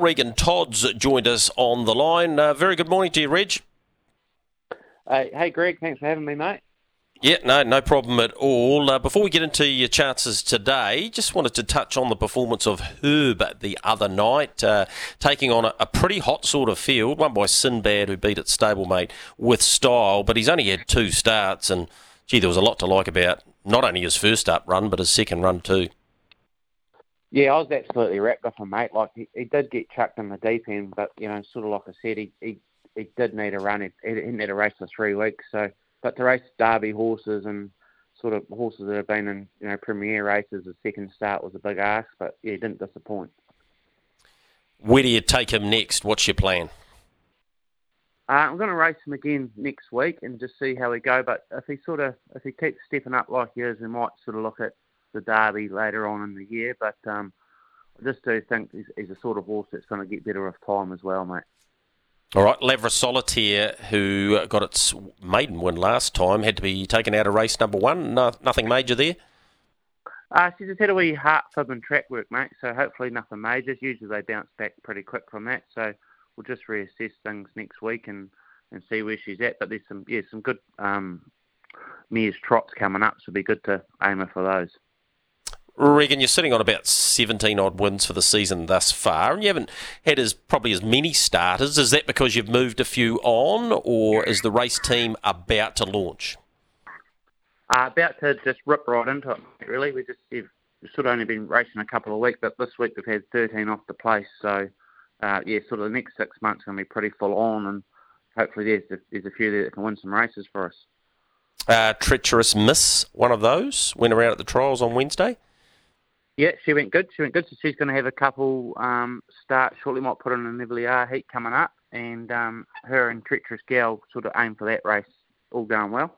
Regan Todd's joined us on the line. Uh, very good morning to you, Reg. Uh, hey, Greg. Thanks for having me, mate. Yeah, no, no problem at all. Uh, before we get into your chances today, just wanted to touch on the performance of Herb the other night, uh, taking on a, a, pretty hot sort of field, won by Sinbad, who beat its stablemate with style, but he's only had two starts, and gee, there was a lot to like about not only his first up run, but his second run too. Yeah, I was absolutely rapt off him, mate. Like he, he did get chucked in the deep end, but you know, sort of like I said, he he, he did need a run. He, he didn't need a race for three weeks. So, but to race Derby horses and sort of horses that have been in you know premier races, the second start was a big ask, but yeah, he didn't disappoint. Where do you take him next? What's your plan? Uh, I'm going to race him again next week and just see how we go. But if he sort of if he keeps stepping up like he is, we might sort of look at the Derby later on in the year. But um, I just do think he's, he's, a sort of horse that's going to get better with time as well, mate. All right, Lavros Solitaire, who got its maiden win last time, had to be taken out of race number one. No, nothing major there? Uh, she just had a wee heart fib and track work, mate, so hopefully nothing major. Usually they bounce back pretty quick from that, so we'll just reassess things next week and, and see where she's at. But there's some yeah some good um, mares trots coming up, so it'll be good to aim her for those. Regan, you're sitting on about 17 odd wins for the season thus far, and you haven't had as probably as many starters. Is that because you've moved a few on, or is the race team about to launch? Uh, about to just rip right into it, really. We just we've sort of only been racing a couple of weeks, but this week we've had 13 off the place. So, uh, yeah, sort of the next six months are going to be pretty full on, and hopefully there's a, there's a few there that can win some races for us. Uh, treacherous Miss, one of those, went around at the trials on Wednesday. Yeah, she went good. She went good. So she's going to have a couple um, start shortly. Might put on a Nivellier heat coming up, and um, her and Treacherous Gal sort of aim for that race. All going well.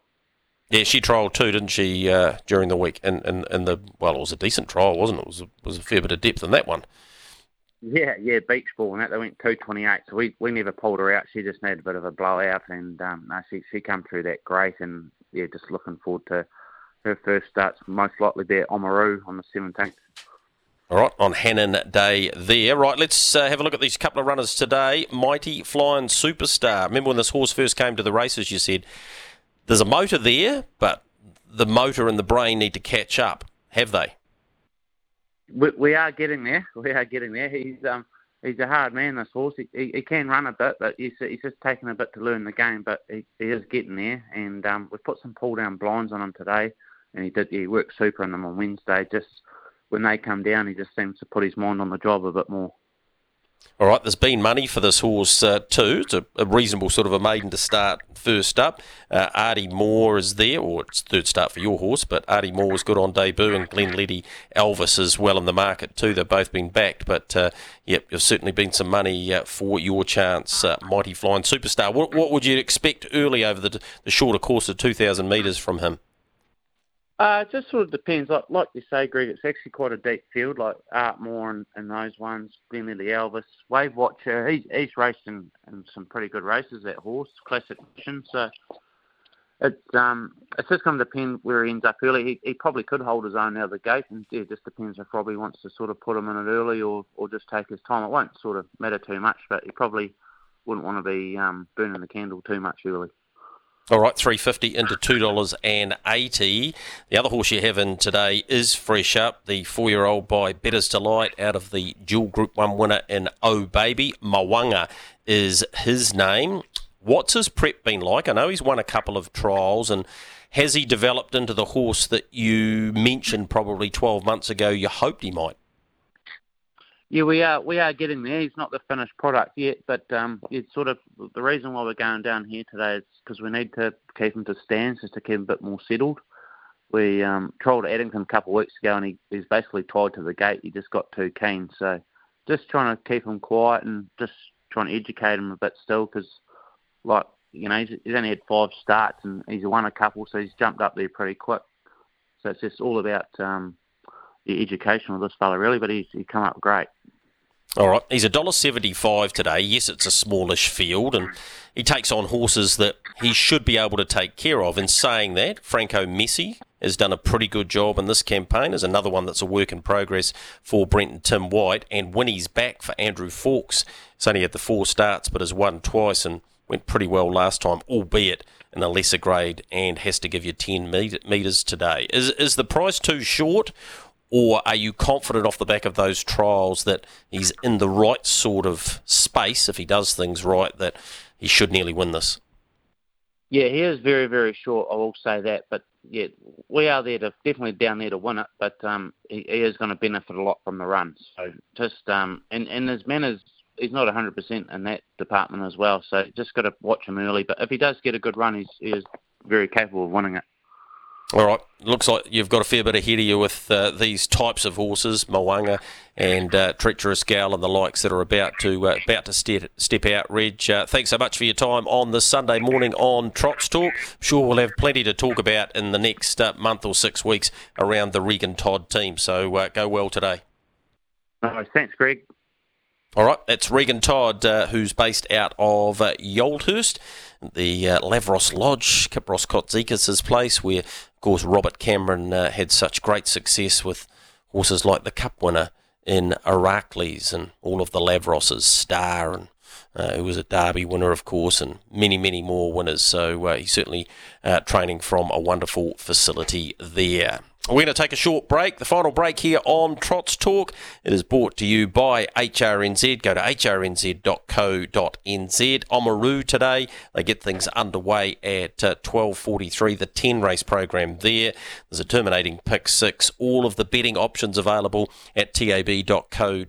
Yeah, she trialled too, didn't she, uh, during the week? And, and, and the well, it was a decent trial, wasn't it? It was a, was a fair bit of depth in that one. Yeah, yeah, beach ball and that. They went two twenty eight, so we, we never pulled her out. She just had a bit of a blowout, and um, no, she she come through that great, and yeah, just looking forward to her first starts. Most likely be at Oamaru on the seventeenth. All right, on Hannon Day there. Right, let's uh, have a look at these couple of runners today. Mighty Flying Superstar. Remember when this horse first came to the races, you said there's a motor there, but the motor and the brain need to catch up. Have they? We, we are getting there. We are getting there. He's um he's a hard man. This horse. He, he, he can run a bit, but he's, he's just taking a bit to learn the game. But he, he is getting there, and um, we've put some pull down blinds on him today, and he did. He worked super on them on Wednesday. Just when they come down, he just seems to put his mind on the job a bit more. All right, there's been money for this horse uh, too. It's a, a, reasonable sort of a maiden to start first up. Uh, Artie Moore is there, or it's third start for your horse, but Artie Moore was good on debut, and Glenledi Elvis is well in the market too. They've both been backed, but uh, yep, there's certainly been some money uh, for your chance, uh, Mighty Flying Superstar. What, what, would you expect early over the, the shorter course of 2,000 metres from him? Uh, it just sort of depends. Like, like you say, Greg, it's actually quite a deep field, like Art Moore and, and those ones, Glenledi Elvis, Wave Watcher. He's, he's raced in, in some pretty good races, that horse, classic mission. So it's um it's just going to depend where he ends up early. He, he probably could hold his own out of the gate, and yeah, it just depends if Robbie wants to sort of put him in it early or, or just take his time. It won't sort of matter too much, but he probably wouldn't want to be um, burning the candle too much early. All right, three fifty into two dollars and eighty. The other horse you have in today is Fresh Up, the four-year-old by Bettor's Delight out of the dual Group One winner in Oh Baby. Mo'unga is his name. What's his prep been like? I know he's won a couple of trials, and has he developed into the horse that you mentioned probably twelve months ago? You hoped he might. Yeah, we are we are getting there. He's not the finished product yet, but um, it's sort of the reason why we're going down here today is because we need to keep him to stands just to keep him a bit more settled. We um, trialled Addington a couple of weeks ago, and he, he's basically tied to the gate. He just got too keen, so just trying to keep him quiet and just trying to educate him a bit still because, like, you know, he's, he's only had five starts and he's won a couple, so he's jumped up there pretty quick. So it's just all about um, the education of this fella, really, but he's he come up great. All right, he's a dollar seventy-five today. Yes, it's a smallish field, and he takes on horses that he should be able to take care of. In saying that, Franco Messi has done a pretty good job in this campaign. Is another one that's a work in progress for Brent and Tim White, and Winnie's back for Andrew Fawkes. He's only had the four starts, but has won twice and went pretty well last time, albeit in a lesser grade, and has to give you ten metres today. Is is the price too short? Or are you confident off the back of those trials that he's in the right sort of space, if he does things right, that he should nearly win this? Yeah, he is very, very short. I will say that. But yeah, we are there to definitely down there to win it. But um, he, he is going to benefit a lot from the run. So just um, and and his manners, he's not 100% in that department as well. So just got to watch him early. But if he does get a good run, he's he is very capable of winning it. All right, looks like you've got a fair bit ahead of you with uh, these types of horses, Mo'unga and uh, Treacherous Gal and the likes that are about to uh, about to step, step out. Reg, uh, thanks so much for your time on this Sunday morning on Trots Talk. I'm sure we'll have plenty to talk about in the next uh, month or six weeks around the Regan Todd team. So uh, go well today. Thanks, Greg. All right, that's Regan Todd, uh, who's based out of uh, Yaldhurst, the uh, Lavros Lodge, Kypros Kotzikas' place, where, course, Robert Cameron uh, had such great success with horses like the Cup winner in Herakles and all of the Lavroses, Star, and uh, who was a Derby winner, of course, and many, many more winners. So uh, he's certainly training from a wonderful facility there. We're going to take a short break. The final break here on Trots Talk. It is brought to you by HRNZ. Go to hrnz.co.nz. Oamaru today. They get things underway at uh, 12.43. The 10 race program there. There's a terminating pick six. All of the betting options available at tab.co.nz.